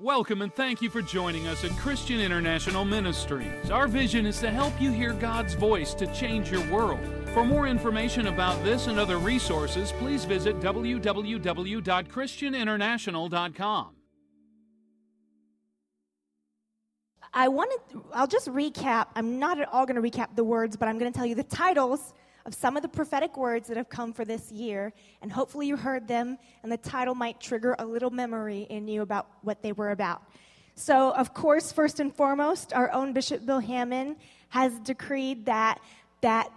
Welcome and thank you for joining us at Christian International Ministries. Our vision is to help you hear God's voice to change your world. For more information about this and other resources, please visit www.christianinternational.com. I wanted, I'll just recap. I'm not at all going to recap the words, but I'm going to tell you the titles of some of the prophetic words that have come for this year. And hopefully you heard them, and the title might trigger a little memory in you about what they were about. So, of course, first and foremost, our own Bishop Bill Hamon has decreed that, that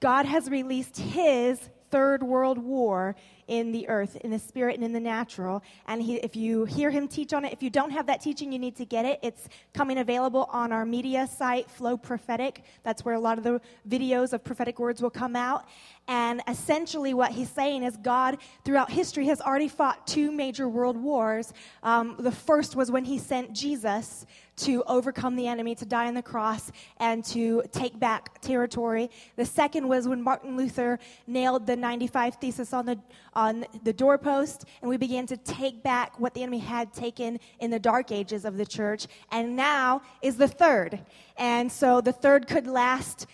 God has released his third world war in the earth, in the spirit and in the natural. And he, if you hear him teach on it, if you don't have that teaching, you need to get it. It's coming available on our media site, Flow Prophetic. That's where a lot of the videos of prophetic words will come out. And essentially, what he's saying is God, throughout history, has already fought two major world wars. Um, the first was when he sent Jesus to overcome the enemy, to die on the cross, and to take back territory. The second was when Martin Luther nailed the 95 Thesis on the, on the doorpost, and we began to take back what the enemy had taken in the dark ages of the church. And now is the third. And so the third could last,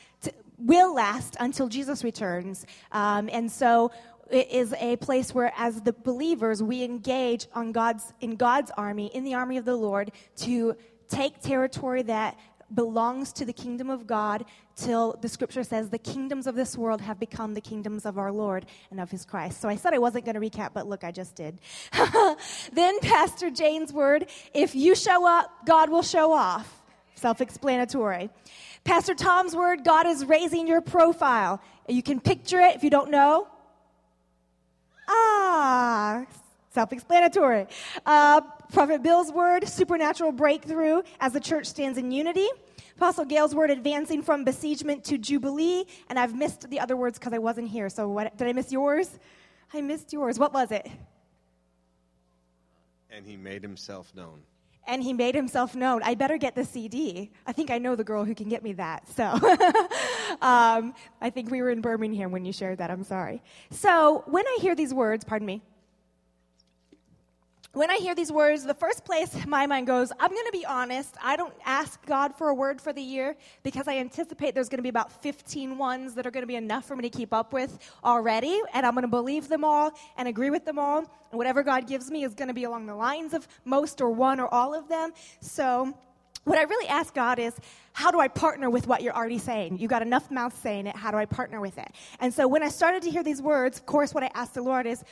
will last until Jesus returns. Um, and so it is a place where as the believers we engage on God's in God's army in the army of the Lord to take territory that belongs to the kingdom of God till the scripture says the kingdoms of this world have become the kingdoms of our Lord and of his Christ. So I said I wasn't going to recap, but look, I just did. then Pastor Jane's word, if you show up, God will show off. Self explanatory. Pastor Tom's word, God is raising your profile. You can picture it if you don't know. Ah, self explanatory. Uh, Prophet Bill's word, supernatural breakthrough as the church stands in unity. Apostle Gale's word, advancing from besiegement to jubilee. And I've missed the other words because I wasn't here. So what, did I miss yours? I missed yours. What was it? And he made himself known. And he made himself known. I better get the CD. I think I know the girl who can get me that. So um, I think we were in Birmingham when you shared that. I'm sorry. So when I hear these words, pardon me, when I hear these words, the first place my mind goes, I'm going to be honest. I don't ask God for a word for the year because I anticipate there's going to be about 15 ones that are going to be enough for me to keep up with already. And I'm going to believe them all and agree with them all. And whatever God gives me is going to be along the lines of most or one or all of them. So, what I really ask God is, how do I partner with what you're already saying? You got enough mouths saying it. How do I partner with it? And so when I started to hear these words, of course, what I asked the Lord is,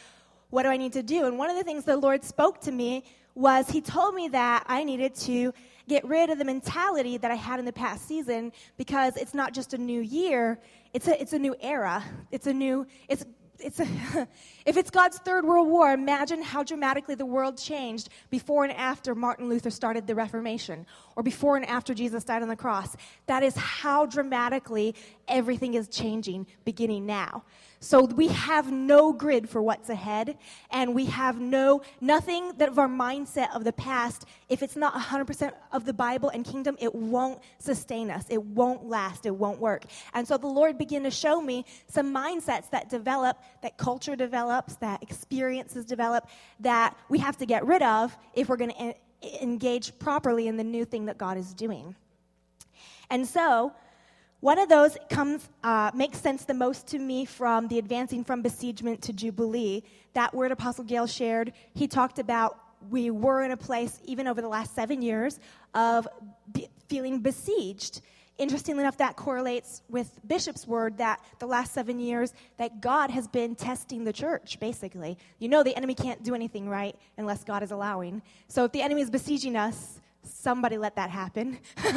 what do I need to do? And one of the things the Lord spoke to me was He told me that I needed to get rid of the mentality that I had in the past season because it's not just a new year, it's a, it's a new era. It's a new, it's it's a, if it's God's third world war, imagine how dramatically the world changed before and after Martin Luther started the Reformation, or before and after Jesus died on the cross. That is how dramatically everything is changing beginning now. So we have no grid for what's ahead, and we have no nothing that of our mindset of the past. If it's not 100% of the Bible and kingdom, it won't sustain us. It won't last. It won't work. And so the Lord began to show me some mindsets that develop, that culture develops, that experiences develop, that we have to get rid of if we're going to engage properly in the new thing that God is doing. And so one of those comes, uh, makes sense the most to me from the advancing from besiegement to jubilee. That word Apostle Gale shared, he talked about we were in a place, even over the last seven years, of be- feeling besieged. Interestingly enough, that correlates with Bishop's word that the last seven years that God has been testing the church, basically. You know the enemy can't do anything right unless God is allowing. So if the enemy is besieging us, somebody let that happen.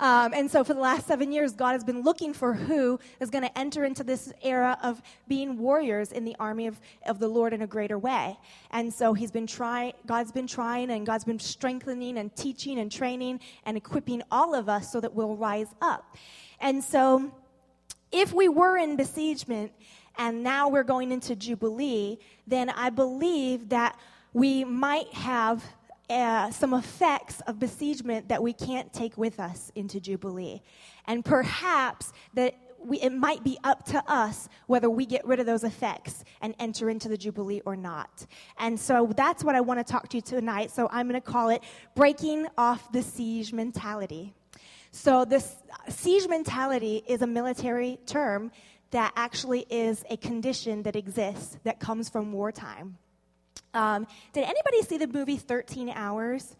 um, and so, for the last seven years, God has been looking for who is going to enter into this era of being warriors in the army of, of the Lord in a greater way. And so, He's been trying, God's been trying, and God's been strengthening and teaching and training and equipping all of us so that we'll rise up. And so, if we were in besiegement and now we're going into Jubilee, then I believe that we might have uh, some effects of besiegement that we can't take with us into Jubilee. And perhaps that we, it might be up to us whether we get rid of those effects and enter into the Jubilee or not. And so that's what I want to talk to you tonight. So I'm going to call it Breaking Off the Siege Mentality. So, this siege mentality is a military term that actually is a condition that exists that comes from wartime. Um, did anybody see the movie 13 Hours?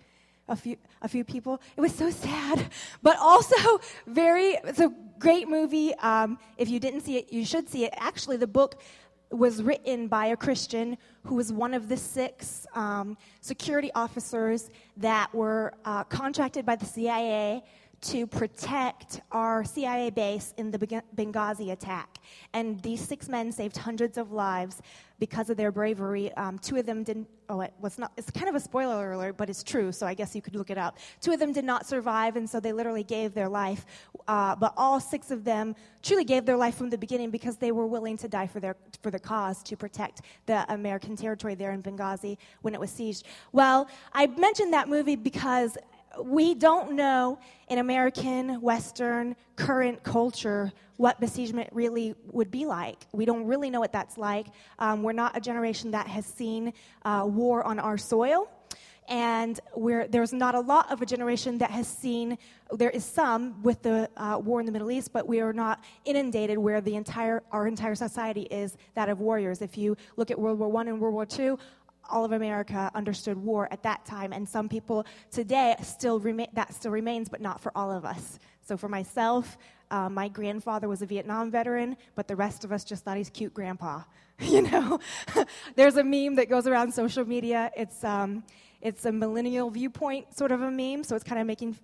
A few, a few people. It was so sad, but also very, it's a great movie. Um, if you didn't see it, you should see it. Actually, the book was written by a Christian who was one of the six um, security officers that were uh, contracted by the CIA to protect our CIA base in the Benghazi attack. And these six men saved hundreds of lives because of their bravery. Um, two of them didn't, oh, it was not, it's kind of a spoiler alert, but it's true, so I guess you could look it up. Two of them did not survive, and so they literally gave their life. Uh, but all six of them truly gave their life from the beginning because they were willing to die for, their, for the cause to protect the American territory there in Benghazi when it was sieged. Well, I mentioned that movie because we don't know in American, Western, current culture what besiegement really would be like. We don't really know what that's like. Um, we're not a generation that has seen uh, war on our soil. And there's not a lot of a generation that has seen, there is some with the uh, war in the Middle East, but we are not inundated where the entire, our entire society is that of warriors. If you look at World War I and World War II, all of America understood war at that time, and some people today still remain, that still remains, but not for all of us. So for myself, uh, my grandfather was a Vietnam veteran, but the rest of us just thought he's cute grandpa. you know, there's a meme that goes around social media. It's um, it's a millennial viewpoint sort of a meme, so it's kind of making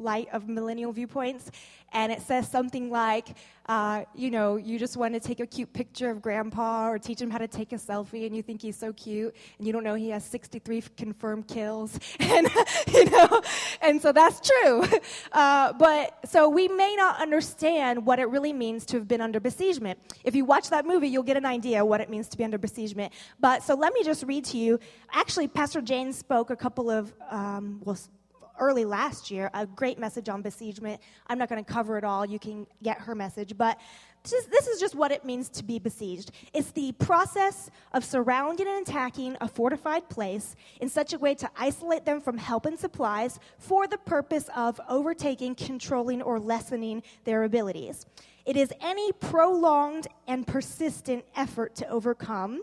light of millennial viewpoints. And it says something like, uh, you know, you just want to take a cute picture of grandpa or teach him how to take a selfie and you think he's so cute and you don't know he has 63 confirmed kills. And, you know, and so that's true. Uh, but so we may not understand what it really means to have been under besiegement. If you watch that movie, you'll get an idea what it means to be under besiegement. But so let me just read to you. Actually, Pastor Jane spoke a couple of, um, well, early last year, a great message on besiegement. I'm not going to cover it all. You can get her message. But this is just what it means to be besieged. It's the process of surrounding and attacking a fortified place in such a way to isolate them from help and supplies for the purpose of overtaking, controlling, or lessening their abilities. It is any prolonged and persistent effort to overcome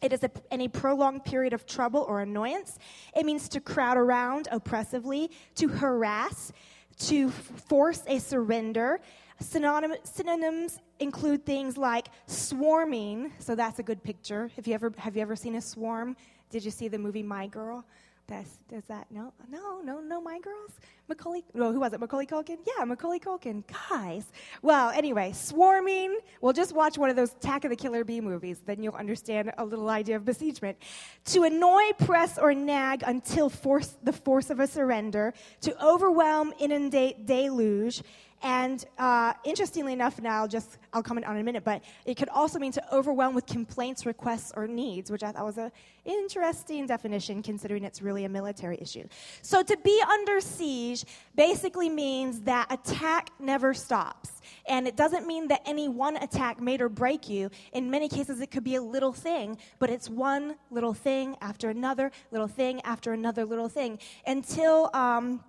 it is a, any prolonged period of trouble or annoyance. It means to crowd around oppressively, to harass, to force a surrender. Synonym, synonyms include things like swarming. So that's a good picture. Have you ever have you ever seen a swarm? Did you see the movie My Girl? That's, does that, no, no, no, no, my girls? Macaulay, well, who was it? Macaulay Culkin? Yeah, Macaulay Culkin. Guys. Well, anyway, swarming. Well, just watch one of those Attack of the Killer Bee movies, then you'll understand a little idea of besiegement. To annoy, press, or nag until force, the force of a surrender, to overwhelm, inundate, deluge, and uh, interestingly enough, now I'll just I'll comment on in a minute, but it could also mean to overwhelm with complaints, requests, or needs, which I thought was an interesting definition considering it's really a military issue. So to be under siege basically means that attack never stops. And it doesn't mean that any one attack made or break you. In many cases, it could be a little thing, but it's one little thing after another little thing after another little thing until. Um,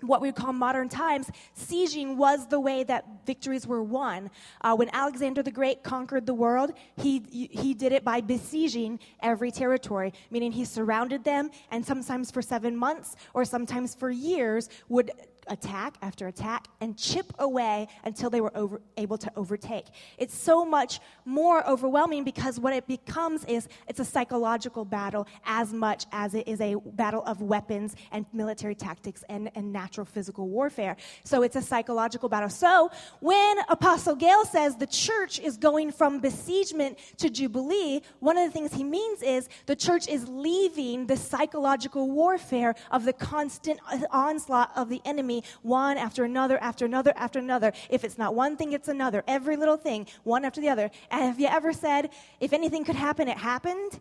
what we call modern times, sieging was the way that victories were won. Uh, when Alexander the Great conquered the world, he, he did it by besieging every territory, meaning he surrounded them and sometimes for seven months or sometimes for years would attack after attack and chip away until they were over, able to overtake. It's so much more overwhelming because what it becomes is it's a psychological battle as much as it is a battle of weapons and military tactics and, and natural physical warfare. So it's a psychological battle. So when Apostle Gale says the church is going from besiegement to jubilee, one of the things he means is the church is leaving the psychological warfare of the constant onslaught of the enemy enemy one after another, after another, after another. If it's not one thing, it's another. Every little thing, one after the other. And have you ever said, if anything could happen, it happened?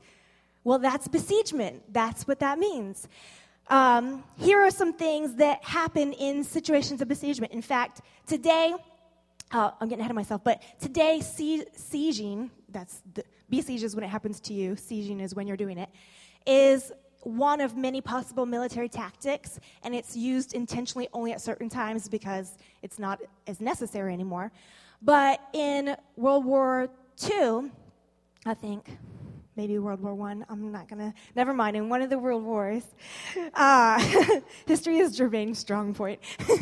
Well, that's besiegement. That's what that means. Um, here are some things that happen in situations of besiegement. In fact, today, uh, I'm getting ahead of myself, but today, sie- sieging, that's the, besiege is when it happens to you, sieging is when you're doing it, is one of many possible military tactics, and it's used intentionally only at certain times because it's not as necessary anymore. But in World War II, I think, maybe World War One. I'm not gonna. Never mind. In one of the world wars, uh, history is Jermaine's strong point,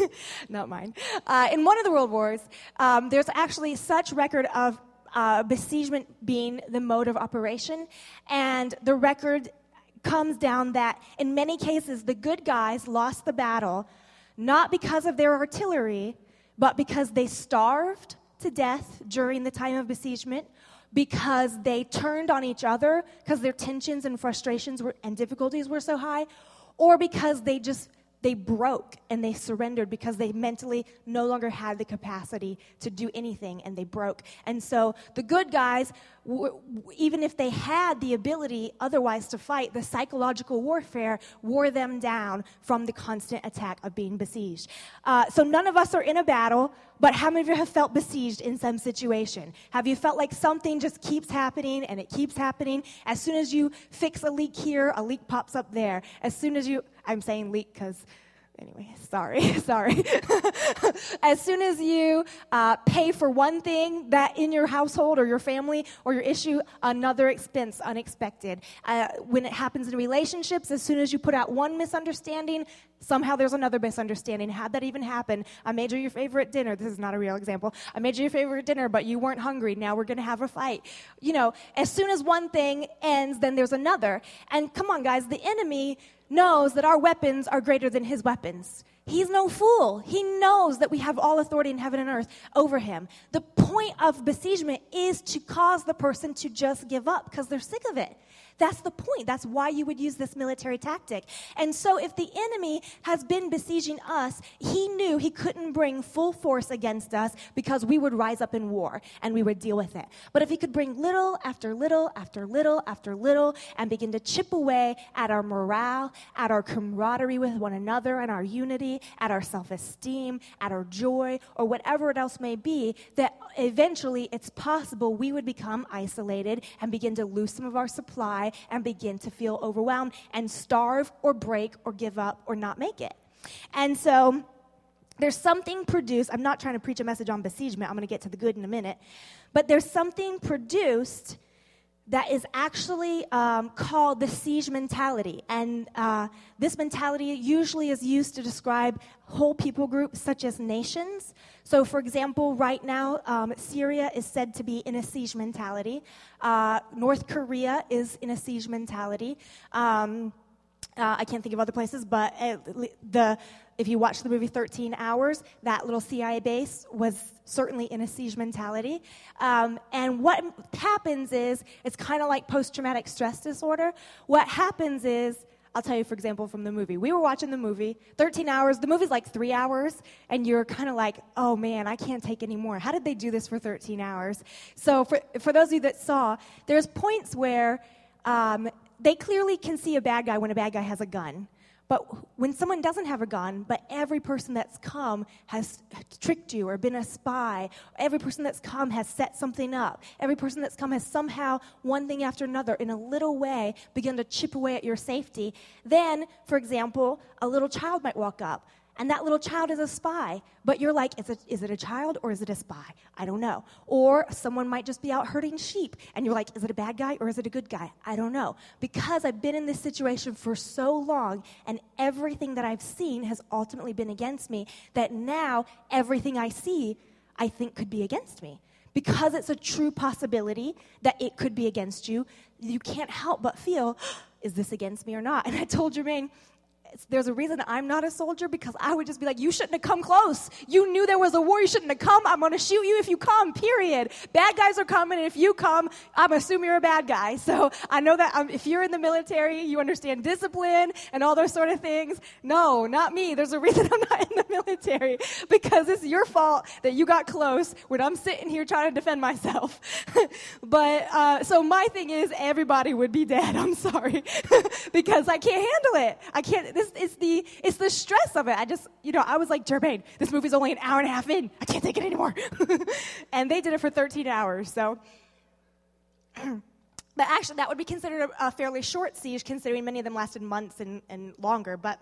not mine. Uh, in one of the world wars, um, there's actually such record of uh, besiegement being the mode of operation, and the record comes down that in many cases the good guys lost the battle not because of their artillery, but because they starved to death during the time of besiegement because they turned on each other because their tensions and frustrations were, and difficulties were so high, or because they just they broke and they surrendered because they mentally no longer had the capacity to do anything and they broke. And so the good guys, w- even if they had the ability otherwise to fight, the psychological warfare wore them down from the constant attack of being besieged. Uh, so none of us are in a battle, but how many of you have felt besieged in some situation? Have you felt like something just keeps happening and it keeps happening? As soon as you fix a leak here, a leak pops up there. As soon as you, I'm saying leak because anyway, sorry, sorry. as soon as you uh, pay for one thing that in your household or your family or your issue, another expense unexpected. Uh, when it happens in relationships, as soon as you put out one misunderstanding, somehow there's another misunderstanding. How'd that even happen? I made you your favorite dinner. This is not a real example. I made you your favorite dinner, but you weren't hungry. Now we're going to have a fight. You know, as soon as one thing ends, then there's another. And come on, guys, the enemy knows that our weapons are greater than his weapons. He's no fool. He knows that we have all authority in heaven and earth over him. The point of besiegement is to cause the person to just give up because they're sick of it. That's the point. That's why you would use this military tactic. And so, if the enemy has been besieging us, he knew he couldn't bring full force against us because we would rise up in war and we would deal with it. But if he could bring little after little after little after little and begin to chip away at our morale, at our camaraderie with one another, and our unity, at our self esteem, at our joy, or whatever it else may be, that eventually it's possible we would become isolated and begin to lose some of our supply and begin to feel overwhelmed and starve or break or give up or not make it. And so there's something produced. I'm not trying to preach a message on besiegement, I'm going to get to the good in a minute. But there's something produced that is actually um, called the siege mentality. And uh, this mentality usually is used to describe whole people groups such as nations. So, for example, right now, um, Syria is said to be in a siege mentality, uh, North Korea is in a siege mentality. Um, uh, I can't think of other places, but uh, the if you watch the movie 13 Hours, that little CIA base was certainly in a siege mentality. Um, and what happens is, it's kind of like post traumatic stress disorder. What happens is, I'll tell you, for example, from the movie. We were watching the movie, 13 hours. The movie's like three hours, and you're kind of like, oh man, I can't take any more. How did they do this for 13 hours? So, for, for those of you that saw, there's points where um, they clearly can see a bad guy when a bad guy has a gun. But when someone doesn't have a gun, but every person that's come has tricked you or been a spy, every person that's come has set something up, every person that's come has somehow, one thing after another, in a little way, begun to chip away at your safety, then, for example, a little child might walk up and that little child is a spy. But you're like, is it, is it a child or is it a spy? I don't know. Or someone might just be out herding sheep, and you're like, is it a bad guy or is it a good guy? I don't know. Because I've been in this situation for so long, and everything that I've seen has ultimately been against me, that now everything I see, I think could be against me. Because it's a true possibility that it could be against you, you can't help but feel, is this against me or not? And I told Jermaine, there's a reason I'm not a soldier because I would just be like, you shouldn't have come close. You knew there was a war. You shouldn't have come. I'm going to shoot you if you come, period. Bad guys are coming. And if you come, I'm assuming you're a bad guy. So I know that um, if you're in the military, you understand discipline and all those sort of things. No, not me. There's a reason I'm not in the military because it's your fault that you got close when I'm sitting here trying to defend myself. but uh, so my thing is, everybody would be dead. I'm sorry because I can't handle it. I can't this is the it's the stress of it. I just you know I was like Jermaine, this movie's only an hour and a half in. I can't take it anymore. and they did it for 13 hours. So. But actually, that would be considered a, a, fairly short siege, considering many of them lasted months and, and longer. But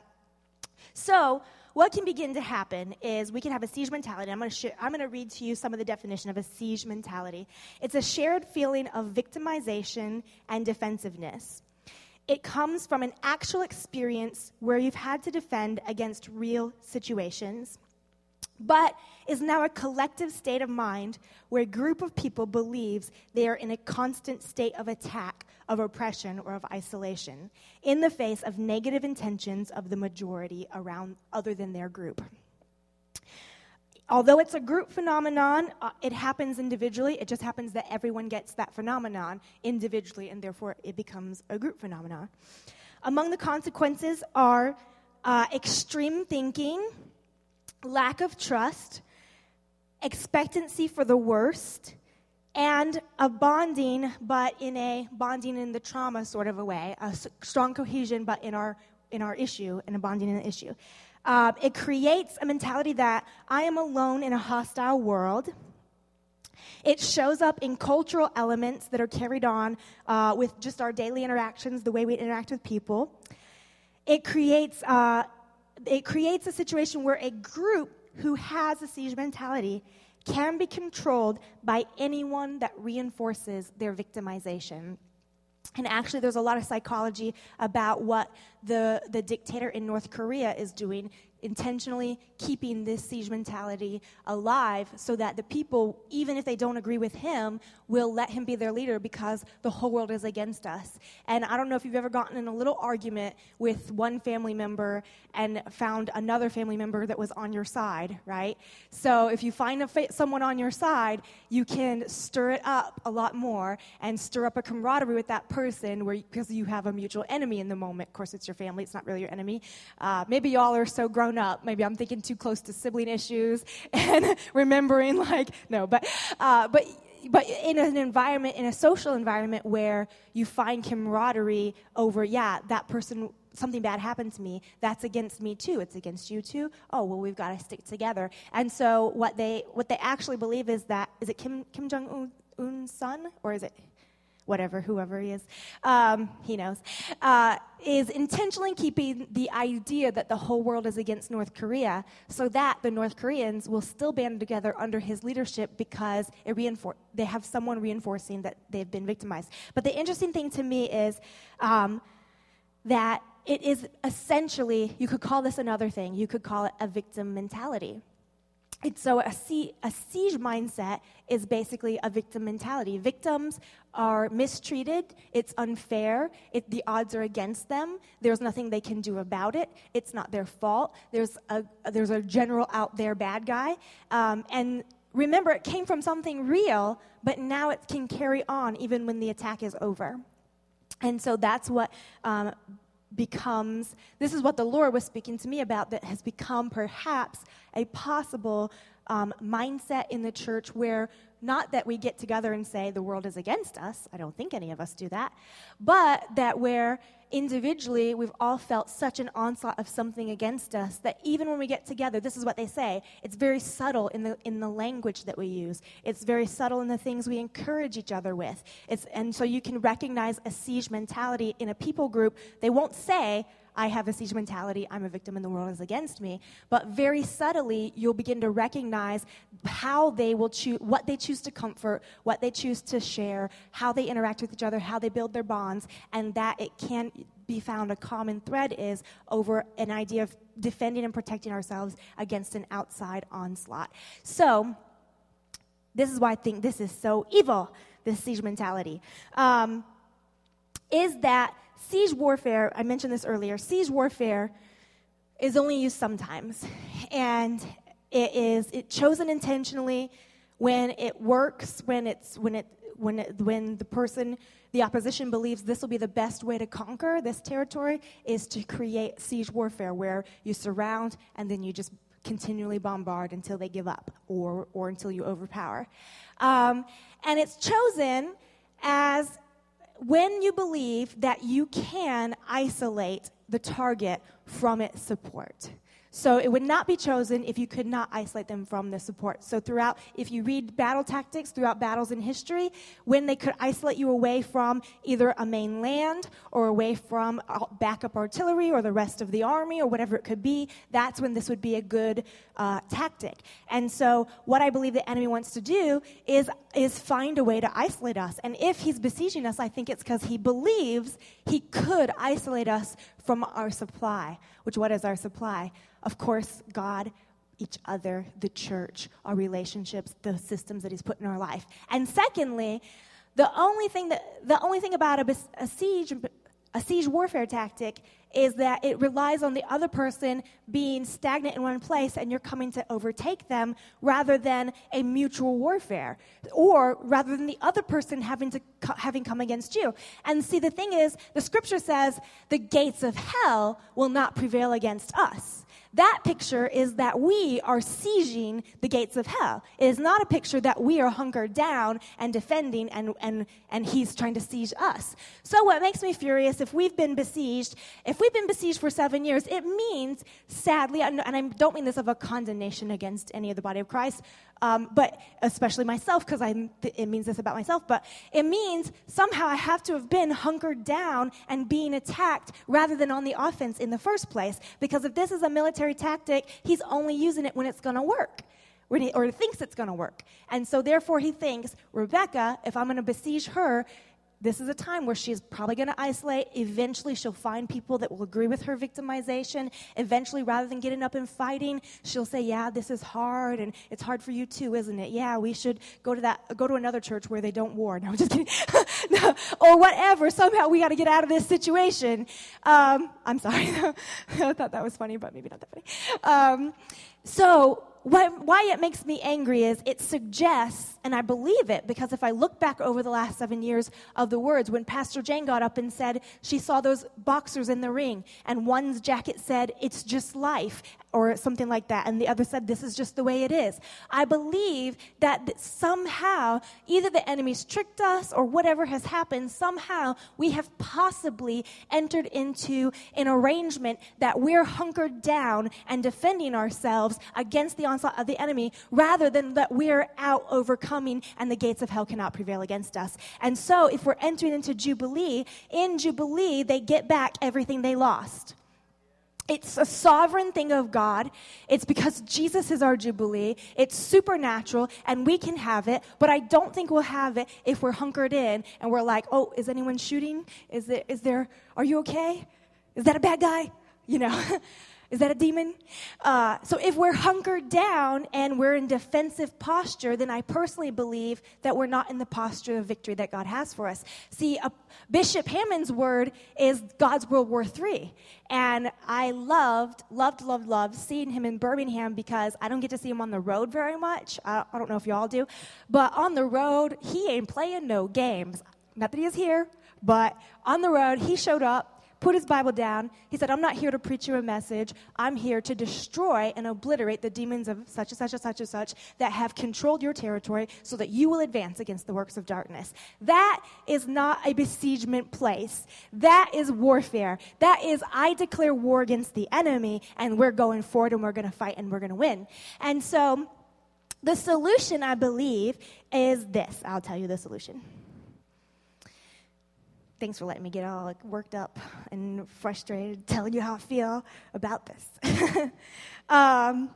so, what can begin to happen is we can have a siege mentality. I'm going to sh- I'm going to read to you some of the definition of a siege mentality. It's a shared feeling of victimization and defensiveness. It comes from an actual experience where you've had to defend against real situations, but is now a collective state of mind where a group of people believes they are in a constant state of attack, of oppression, or of isolation in the face of negative intentions of the majority around other than their group. Although it's a group phenomenon, uh, it happens individually. It just happens that everyone gets that phenomenon individually, and therefore it becomes a group phenomenon. Among the consequences are uh, extreme thinking, lack of trust, expectancy for the worst, and a bonding, but in a bonding in the trauma sort of a way, a strong cohesion, but in our in our issue, and a bonding in the issue. Uh, it creates a mentality that I am alone in a hostile world. It shows up in cultural elements that are carried on uh, with just our daily interactions, the way we interact with people. It creates, uh, it creates a situation where a group who has a siege mentality can be controlled by anyone that reinforces their victimization. And actually, there's a lot of psychology about what the, the dictator in North Korea is doing intentionally keeping this siege mentality alive so that the people, even if they don't agree with him, will let him be their leader because the whole world is against us. And I don't know if you've ever gotten in a little argument with one family member and found another family member that was on your side, right? So if you find fa- someone on your side, you can stir it up a lot more and stir up a camaraderie with that person where because you have a mutual enemy in the moment. Of course, it's your family; it's not really your enemy. Uh, maybe y'all are so grown up. Maybe I'm thinking too close to sibling issues and remembering like no, but uh, but but in an environment, in a social environment where you find camaraderie over, yeah, that person, something bad happened to me, that's against me too. It's against you too. Oh, well, we've got to stick together. And so what they, what they actually believe is that, is it Kim, Kim Jong Un's son? Or is it whatever, whoever he is, um, he knows, uh, is intentionally keeping the idea that the whole world is against North Korea so that the North Koreans will still band together under his leadership because it reinfor- they have someone reinforcing that they've been victimized. But the interesting thing to me is um, that it is essentially, you could call this another thing, you could call it a victim mentality. And so a, sie- a siege mindset is basically a victim mentality. Victims are mistreated, it's unfair, it, the odds are against them, there's nothing they can do about it, it's not their fault, there's a, there's a general out there bad guy. Um, and remember, it came from something real, but now it can carry on even when the attack is over. And so that's what um, becomes this is what the Lord was speaking to me about that has become perhaps a possible um, mindset in the church where not that we get together and say the world is against us, I don't think any of us do that, but that where individually we've all felt such an onslaught of something against us that even when we get together, this is what they say, it's very subtle in the, in the language that we use. It's very subtle in the things we encourage each other with. It's, and so you can recognize a siege mentality in a people group. They won't say, I have a siege mentality, I'm a victim and the world is against me. But very subtly, you'll begin to recognize how they will choose, what they choose to comfort, what they choose to share, how they interact with each other, how they build their bonds, and that it can be found a common thread is over an idea of defending and protecting ourselves against an outside onslaught. So, this is why I think this is so evil, this siege mentality. Um, is that siege warfare, I mentioned this earlier, siege warfare is only used sometimes. And it is it chosen intentionally when it works, when it's when it when it, when the person the opposition believes this will be the best way to conquer this territory is to create siege warfare where you surround and then you just continually bombard until they give up or, or until you overpower. Um, and it's chosen as when you believe that you can isolate the target from its support. So it would not be chosen if you could not isolate them from the support. So throughout, if you read battle tactics throughout battles in history, when they could isolate you away from either a main land or away from backup artillery or the rest of the army or whatever it could be, that's when this would be a good uh, tactic. And so what I believe the enemy wants to do is, is find a way to isolate us. And if he's besieging us, I think it's because he believes he could isolate us from our supply, which what is our supply? Of course, God, each other, the church, our relationships, the systems that He's put in our life. And secondly, the only thing that the only thing about a, a siege a siege warfare tactic is that it relies on the other person being stagnant in one place and you're coming to overtake them rather than a mutual warfare or rather than the other person having to having come against you. And see the thing is the scripture says the gates of hell will not prevail against us that picture is that we are sieging the gates of hell. It is not a picture that we are hunkered down and defending and, and, and he's trying to siege us. So, what makes me furious, if we've been besieged, if we've been besieged for seven years, it means, sadly, and I don't mean this of a condemnation against any of the body of Christ, um, but especially myself, because it means this about myself, but it means somehow I have to have been hunkered down and being attacked rather than on the offense in the first place. Because if this is a military tactic, he's only using it when it's going to work. He, or thinks it's going to work. And so, therefore, he thinks, Rebecca, if I'm going to besiege her, this is a time where she's probably going to isolate. Eventually, she'll find people that will agree with her victimization. Eventually, rather than getting up and fighting, she'll say, "Yeah, this is hard, and it's hard for you too, isn't it? Yeah, we should go to that, go to another church where they don't war." No, I'm just kidding. no, or whatever. Somehow, we got to get out of this situation. Um, I'm sorry. I thought that was funny, but maybe not that funny. Um, so why it makes me angry is it suggests, and I believe it, because if I look back over the last seven years of the words, when Pastor Jane got up and said she saw those boxers in the ring, and one's jacket said, It's just life, or something like that, and the other said, This is just the way it is. I believe that somehow, either the enemy's tricked us or whatever has happened, somehow we have possibly entered into an arrangement that we're hunkered down and defending ourselves against the onslaught of the enemy rather than that we're out overcoming and the gates of hell cannot prevail against us. And so, if we're entering into Jubilee, in Jubilee, they get back everything they lost. It's a sovereign thing of God. It's because Jesus is our Jubilee. It's supernatural and we can have it, but I don't think we'll have it if we're hunkered in and we're like, oh, is anyone shooting? Is there, is there are you okay? Is that a bad guy? You know? Is that a demon? Uh, so if we're hunkered down and we're in defensive posture, then I personally believe that we're not in the posture of victory that God has for us. See, Bishop Hamon's word is God's World War III. And I loved, loved, loved, loved seeing him in Birmingham because I don't get to see him on the road very much. I, I don't know if y'all do. But on the road, he ain't playing no games. Not that he is here, but on the road, he showed up put his Bible down. He said, I'm not here to preach you a message. I'm here to destroy and obliterate the demons of such and such and such and such that have controlled your territory so that you will advance against the works of darkness. That is not a besiegement place. That is warfare. That is, I declare war against the enemy and we're going forward and we're going to fight and we're going to win. And so, the solution, I believe, is this. I'll tell you the solution thanks for letting me get all like, worked up and frustrated, telling you how I feel about this. um,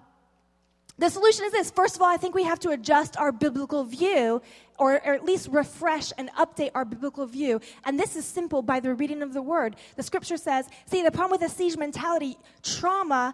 the solution is this. First of all, I think we have to adjust our biblical view, or, or, at least refresh and update our biblical view. And this is simple by the reading of the word. The scripture says, see, the problem with a siege mentality, trauma,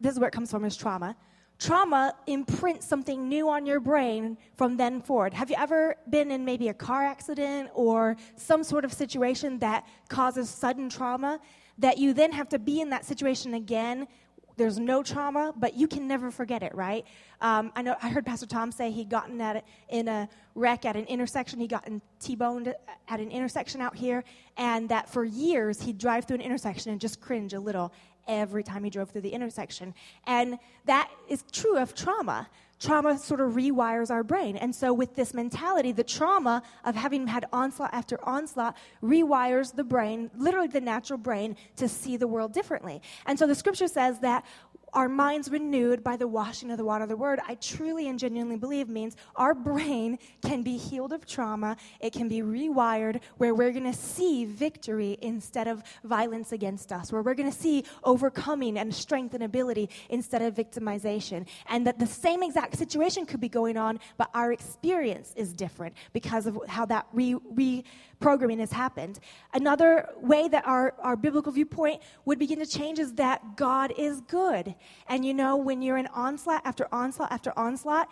this is where it comes from, is trauma trauma imprints something new on your brain from then forward. Have you ever been in maybe a car accident or some sort of situation that causes sudden trauma that you then have to be in that situation again? There's no trauma, but you can never forget it, right? Um, I know I heard Pastor Tom say he'd gotten at in a wreck at an intersection. He got T-boned at an intersection out here, and that for years he'd drive through an intersection and just cringe a little every time he drove through the intersection. And that is true of trauma. Trauma sort of rewires our brain. And so, with this mentality, the trauma of having had onslaught after onslaught rewires the brain, literally the natural brain, to see the world differently. And so, the scripture says that our minds renewed by the washing of the water of the word, I truly and genuinely believe means our brain can be healed of trauma. It can be rewired where we're going to see victory instead of violence against us, where we're going to see overcoming and strength and ability instead of victimization. And that the same exact situation could be going on, but our experience is different because of how that re, re programming has happened. Another way that our, our biblical viewpoint would begin to change is that God is good. And you know, when you're in onslaught after onslaught after onslaught,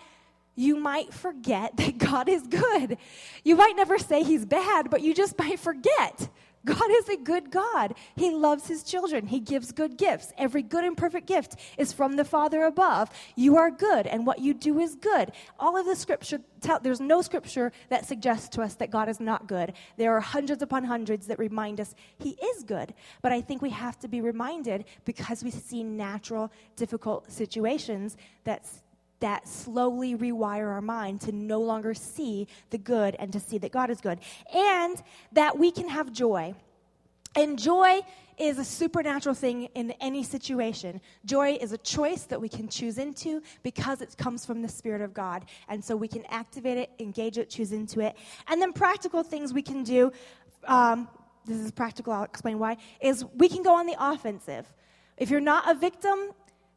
you might forget that God is good. You might never say he's bad, but you just might forget God is a good God. He loves his children. He gives good gifts. Every good and perfect gift is from the Father above. You are good, and what you do is good. All of the scripture, tell, there's no scripture that suggests to us that God is not good. There are hundreds upon hundreds that remind us he is good. But I think we have to be reminded because we see natural, difficult situations that that slowly rewire our mind to no longer see the good and to see that God is good. And that we can have joy. And joy is a supernatural thing in any situation. Joy is a choice that we can choose into because it comes from the Spirit of God. And so we can activate it, engage it, choose into it. And then practical things we can do. Um, this is practical, I'll explain why. Is we can go on the offensive. If you're not a victim,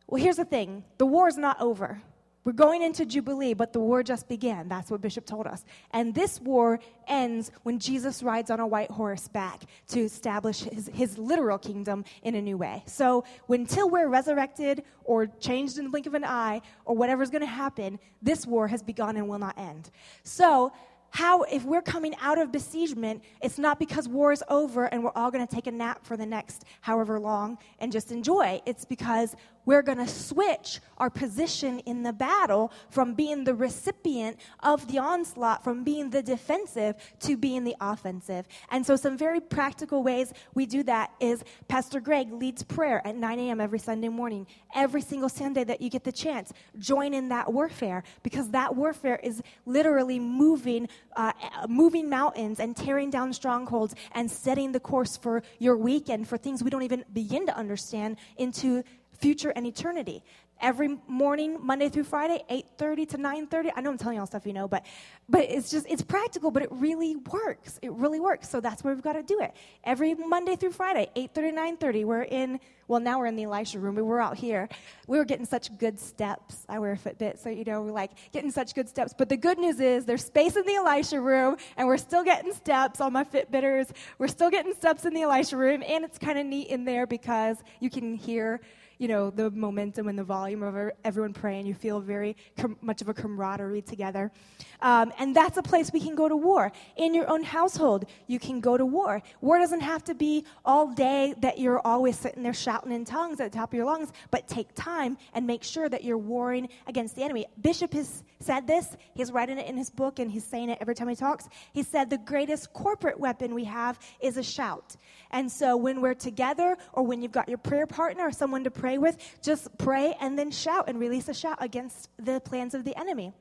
well, here's the thing the war is not over. We're going into Jubilee, but the war just began. That's what Bishop told us. And this war ends when Jesus rides on a white horse back to establish his, his literal kingdom in a new way. So until we're resurrected or changed in the blink of an eye or whatever's going to happen, this war has begun and will not end. So how, if we're coming out of besiegement, it's not because war is over and we're all going to take a nap for the next however long and just enjoy. It's because we're going to switch our position in the battle from being the recipient of the onslaught, from being the defensive to being the offensive. And so, some very practical ways we do that is Pastor Greg leads prayer at 9 a.m. every Sunday morning. Every single Sunday that you get the chance, join in that warfare because that warfare is literally moving, uh, moving mountains and tearing down strongholds and setting the course for your weekend for things we don't even begin to understand into future and eternity. Every morning, Monday through Friday, 8:30 to 9:30. I know I'm telling y'all stuff you know, but but it's just it's practical, but it really works. It really works. So that's where we've got to do it. Every Monday through Friday, 8:30 9:30. We're in well, now we're in the Elisha room, but we're out here. We were getting such good steps. I wear a Fitbit, so you know, we're like getting such good steps. But the good news is there's space in the Elisha room, and we're still getting steps. All my Fitbitters, we're still getting steps in the Elisha room, and it's kind of neat in there because you can hear you know, the momentum and the volume of everyone praying. You feel very com- much of a camaraderie together. Um, and that's a place we can go to war. In your own household, you can go to war. War doesn't have to be all day that you're always sitting there shouting in tongues at the top of your lungs, but take time and make sure that you're warring against the enemy. Bishop has said this. He's writing it in his book and he's saying it every time he talks. He said the greatest corporate weapon we have is a shout. And so when we're together or when you've got your prayer partner or someone to pray with, just pray and then shout and release a shout against the plans of the enemy.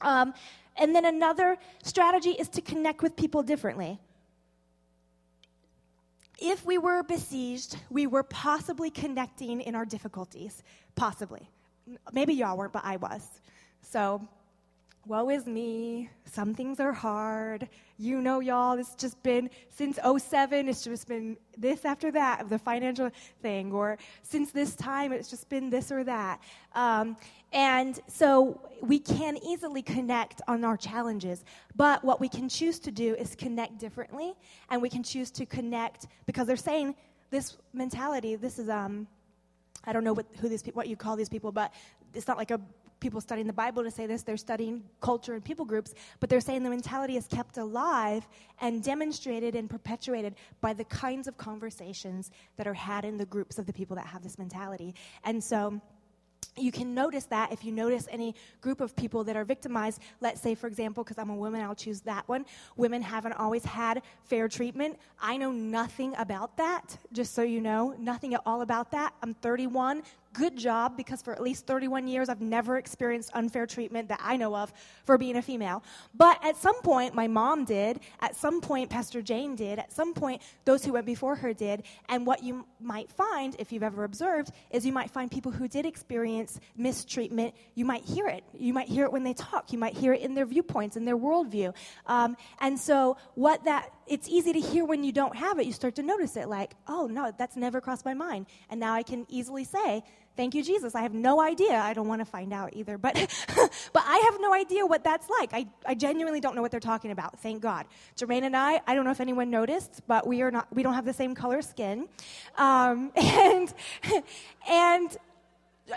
Um, and then another strategy is to connect with people differently. If we were besieged, we were possibly connecting in our difficulties. Possibly. Maybe y'all weren't, but I was. So woe is me. Some things are hard. You know, y'all, it's just been since 07, it's just been this after that of the financial thing, or since this time, it's just been this or that. Um, and so we can easily connect on our challenges, but what we can choose to do is connect differently, and we can choose to connect because they're saying this mentality, this is, um, I don't know what, who these, what you call these people, but it's not like a people studying the Bible to say this, they're studying culture and people groups, but they're saying the mentality is kept alive and demonstrated and perpetuated by the kinds of conversations that are had in the groups of the people that have this mentality. And so, you can notice that if you notice any group of people that are victimized. Let's say, for example, because I'm a woman, I'll choose that one. Women haven't always had fair treatment. I know nothing about that, just so you know, nothing at all about that. I'm 31 good job because for at least 31 years I've never experienced unfair treatment that I know of for being a female. But at some point, my mom did. At some point, Pastor Jane did. At some point, those who went before her did. And what you might find, if you've ever observed, is you might find people who did experience mistreatment. You might hear it. You might hear it when they talk. You might hear it in their viewpoints, in their worldview. Um, and so, what that it's easy to hear when you don't have it. You start to notice it like, oh, no, that's never crossed my mind. And now I can easily say, thank you, Jesus. I have no idea. I don't want to find out either. But, but I have no idea what that's like. I, I genuinely don't know what they're talking about. Thank God. Jermaine and I, I don't know if anyone noticed, but we, are not, we don't have the same color skin. Um, and, and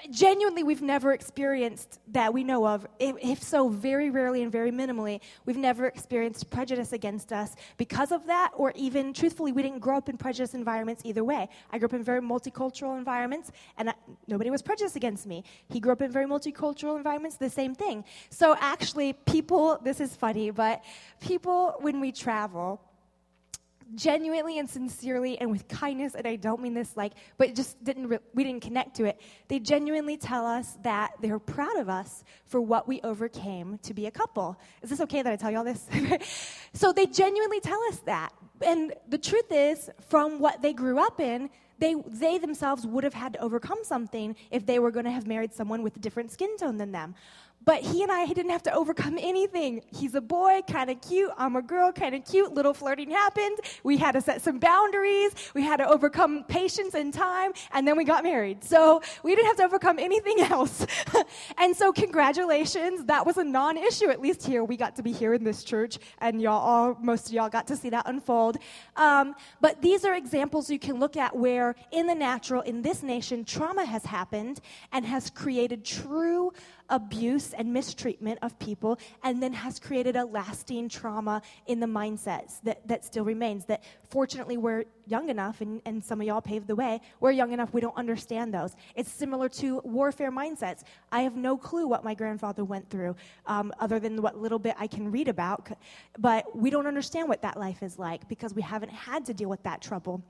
genuinely we've never experienced that we know of. If, if, so very rarely and very minimally we've never experienced prejudice against us because of that or even truthfully we didn't grow up in prejudice environments either way. I grew up in very multicultural environments and I, nobody was prejudiced against me. He grew up in very multicultural environments the same thing. So actually people this is funny but people when we travel genuinely and sincerely and with kindness and i don't mean this like but just didn't re- we didn't connect to it. They genuinely tell us that they're proud of us for what we overcame to be a couple. Is this okay that i tell you all this? So they genuinely tell us that. And the truth is from what they grew up in they, they themselves would have had to overcome something if they were going to have married someone with a different skin tone than them. But he and I didn't have to overcome anything. He's a boy, kind of cute. I'm a girl, kind of cute. Little flirting happened. We had to set some boundaries. We had to overcome patience and time, and then we got married. So we didn't have to overcome anything else. and so, congratulations. That was a non issue, at least here. We got to be here in this church, and y'all, all, most of y'all got to see that unfold. Um, but these are examples you can look at where, in the natural, in this nation, trauma has happened and has created true abuse and mistreatment of people and then has created a lasting trauma in the mindsets that, that still remains. That fortunately we're young enough, and, and some of y'all paved the way, we're young enough we don't understand those. It's similar to warfare mindsets. I have no clue what my grandfather went through, um, other than what little bit I can read about, but we don't understand what that life is like because we haven't had to deal with that trouble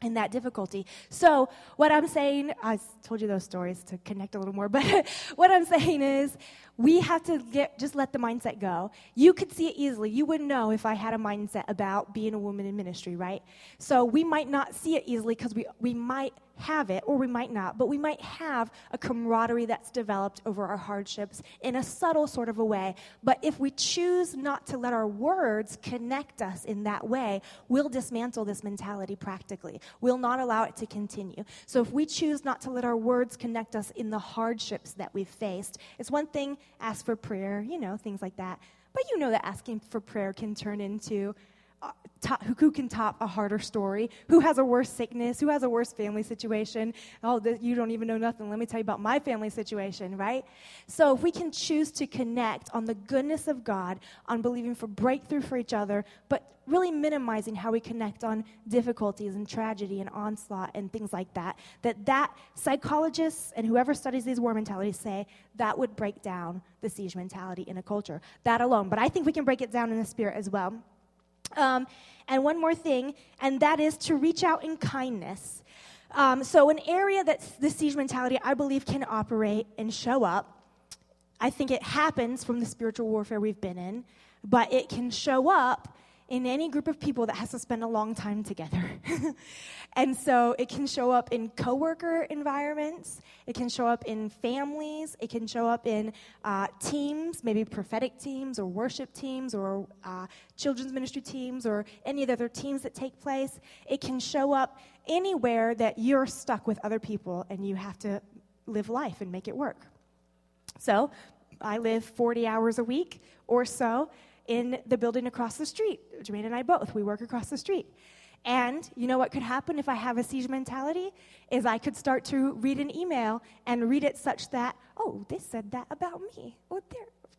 and that difficulty. So, what I'm saying, I told you those stories to connect a little more, but what I'm saying is we have to get, just let the mindset go. You could see it easily. You wouldn't know if I had a mindset about being a woman in ministry, right? So, we might not see it easily because we, we might have it, or we might not, but we might have a camaraderie that's developed over our hardships in a subtle sort of a way. But if we choose not to let our words connect us in that way, we'll dismantle this mentality practically. We'll not allow it to continue. So if we choose not to let our words connect us in the hardships that we've faced, it's one thing, ask for prayer, you know, things like that. But you know that asking for prayer can turn into Uh, top, who can top a harder story? Who has a worse sickness? Who has a worse family situation? Oh, you don't even know nothing. Let me tell you about my family situation, right? So if we can choose to connect on the goodness of God, on believing for breakthrough for each other, but really minimizing how we connect on difficulties and tragedy and onslaught and things like that, that that psychologists and whoever studies these war mentalities say that would break down the siege mentality in a culture. That alone. But I think we can break it down in the spirit as well. Um, and one more thing, and that is to reach out in kindness. Um, so, an area that the siege mentality, I believe, can operate and show up. I think it happens from the spiritual warfare we've been in, but it can show up in any group of people that has to spend a long time together. and so it can show up in coworker environments, it can show up in families, it can show up in uh, teams, maybe prophetic teams or worship teams or uh, children's ministry teams or any of the other teams that take place. It can show up anywhere that you're stuck with other people and you have to live life and make it work. So, I live 40 hours a week or so in the building across the street. Jermaine and I both, we work across the street. And you know what could happen if I have a siege mentality? Is I could start to read an email and read it such that, oh, they said that about me. Or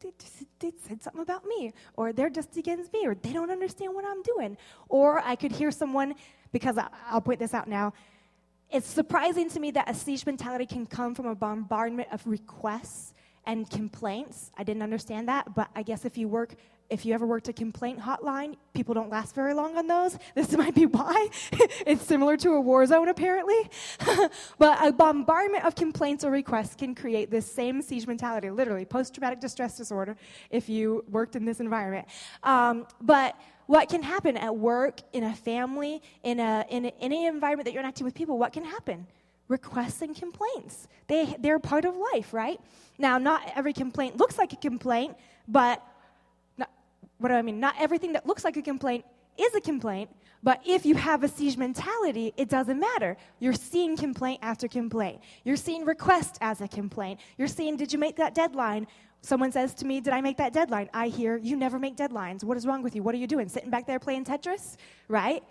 they, they said something about me. Or they're just against me. Or they don't understand what I'm doing. Or I could hear someone, because I, I'll point this out now, it's surprising to me that a siege mentality can come from a bombardment of requests and complaints. I didn't understand that, but I guess if you work if you ever worked a complaint hotline, people don't last very long on those. This might be why. it's similar to a war zone, apparently. but a bombardment of complaints or requests can create this same siege mentality, literally, post traumatic distress disorder, if you worked in this environment. Um, but what can happen at work, in a family, in, a, in a, any environment that you're interacting with people, what can happen? Requests and complaints. They, they're part of life, right? Now, not every complaint looks like a complaint, but what do I mean? Not everything that looks like a complaint is a complaint, but if you have a siege mentality, it doesn't matter. You're seeing complaint after complaint. You're seeing request as a complaint. You're seeing, did you make that deadline? Someone says to me, Did I make that deadline? I hear, You never make deadlines. What is wrong with you? What are you doing? Sitting back there playing Tetris? Right?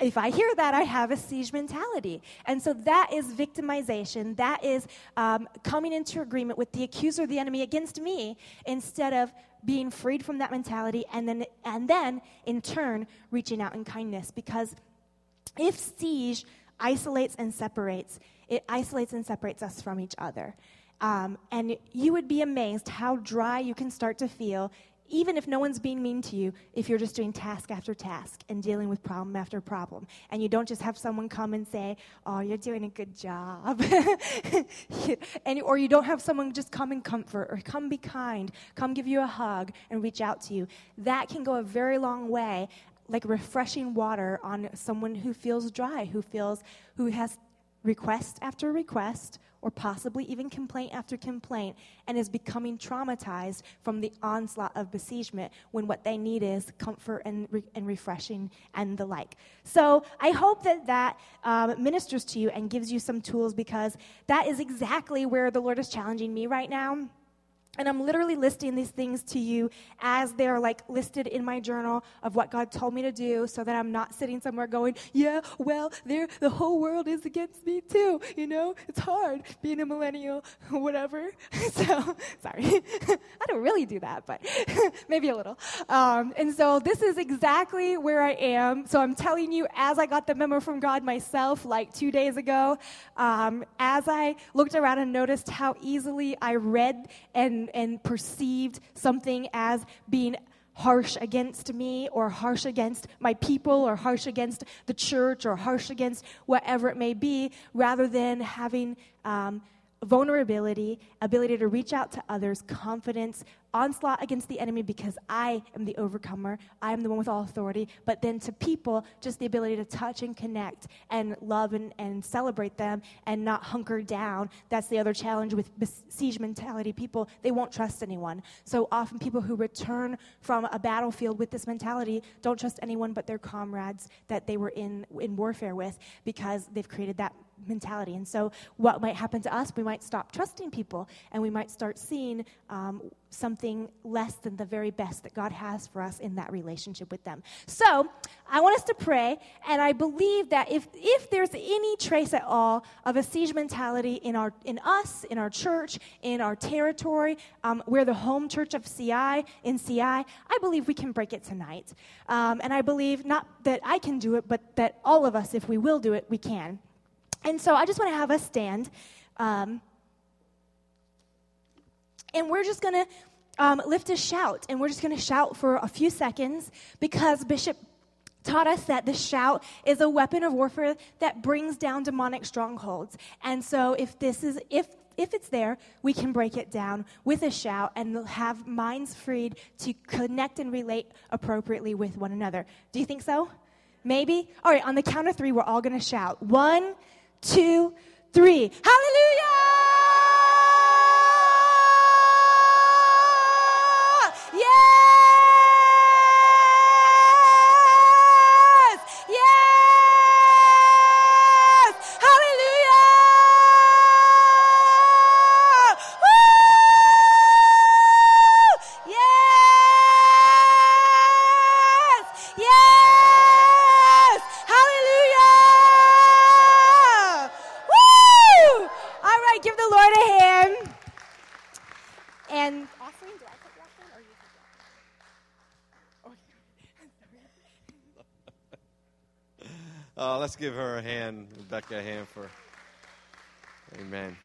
If I hear that, I have a siege mentality. And so that is victimization. That is um, coming into agreement with the accuser, the enemy against me, instead of being freed from that mentality and then and then in turn reaching out in kindness because if siege isolates and separates it isolates and separates us from each other um, and you would be amazed how dry you can start to feel even if no one's being mean to you, if you're just doing task after task and dealing with problem after problem, and you don't just have someone come and say, "Oh, you're doing a good job," and or you don't have someone just come and comfort or come be kind, come give you a hug and reach out to you. That can go a very long way, like refreshing water on someone who feels dry, who feels who has request after request or possibly even complaint after complaint and is becoming traumatized from the onslaught of besiegement when what they need is comfort and, re- and refreshing and the like. So I hope that that um, ministers to you and gives you some tools because that is exactly where the Lord is challenging me right now and I'm literally listing these things to you as they're like listed in my journal of what God told me to do so that I'm not sitting somewhere going, yeah, well, there, the whole world is against me too. You know, it's hard being a millennial, whatever. so, sorry. I don't really do that, but maybe a little. Um, and so this is exactly where I am. So I'm telling you, as I got the memo from God myself, like two days ago, um, as I looked around and noticed how easily I read and and, and perceived something as being harsh against me or harsh against my people or harsh against the church or harsh against whatever it may be, rather than having um, vulnerability, ability to reach out to others, confidence, onslaught against the enemy because I am the overcomer. I am the one with all authority. But then to people, just the ability to touch and connect and love and, and celebrate them and not hunker down. That's the other challenge with siege mentality. People, they won't trust anyone. So often people who return from a battlefield with this mentality don't trust anyone but their comrades that they were in, in warfare with because they've created that mentality. And so, what might happen to us, we might stop trusting people and we might start seeing um, something less than the very best that God has for us in that relationship with them. So, I want us to pray, and I believe that if, if there's any trace at all of a siege mentality in, our, in us, in our church, in our territory, um, we're the home church of CI, in CI, I believe we can break it tonight. Um, and I believe not that I can do it, but that all of us, if we will do it, we can. And so I just want to have us stand. Um, and we're just going to um, lift a shout. And we're just going to shout for a few seconds because Bishop taught us that the shout is a weapon of warfare that brings down demonic strongholds. And so if this is, if if it's there, we can break it down with a shout and have minds freed to connect and relate appropriately with one another. Do you think so? Maybe? All right, on the count of three, we're all going to shout. One, two, three. Hallelujah! Give her a hand, Rebecca, for. Amen.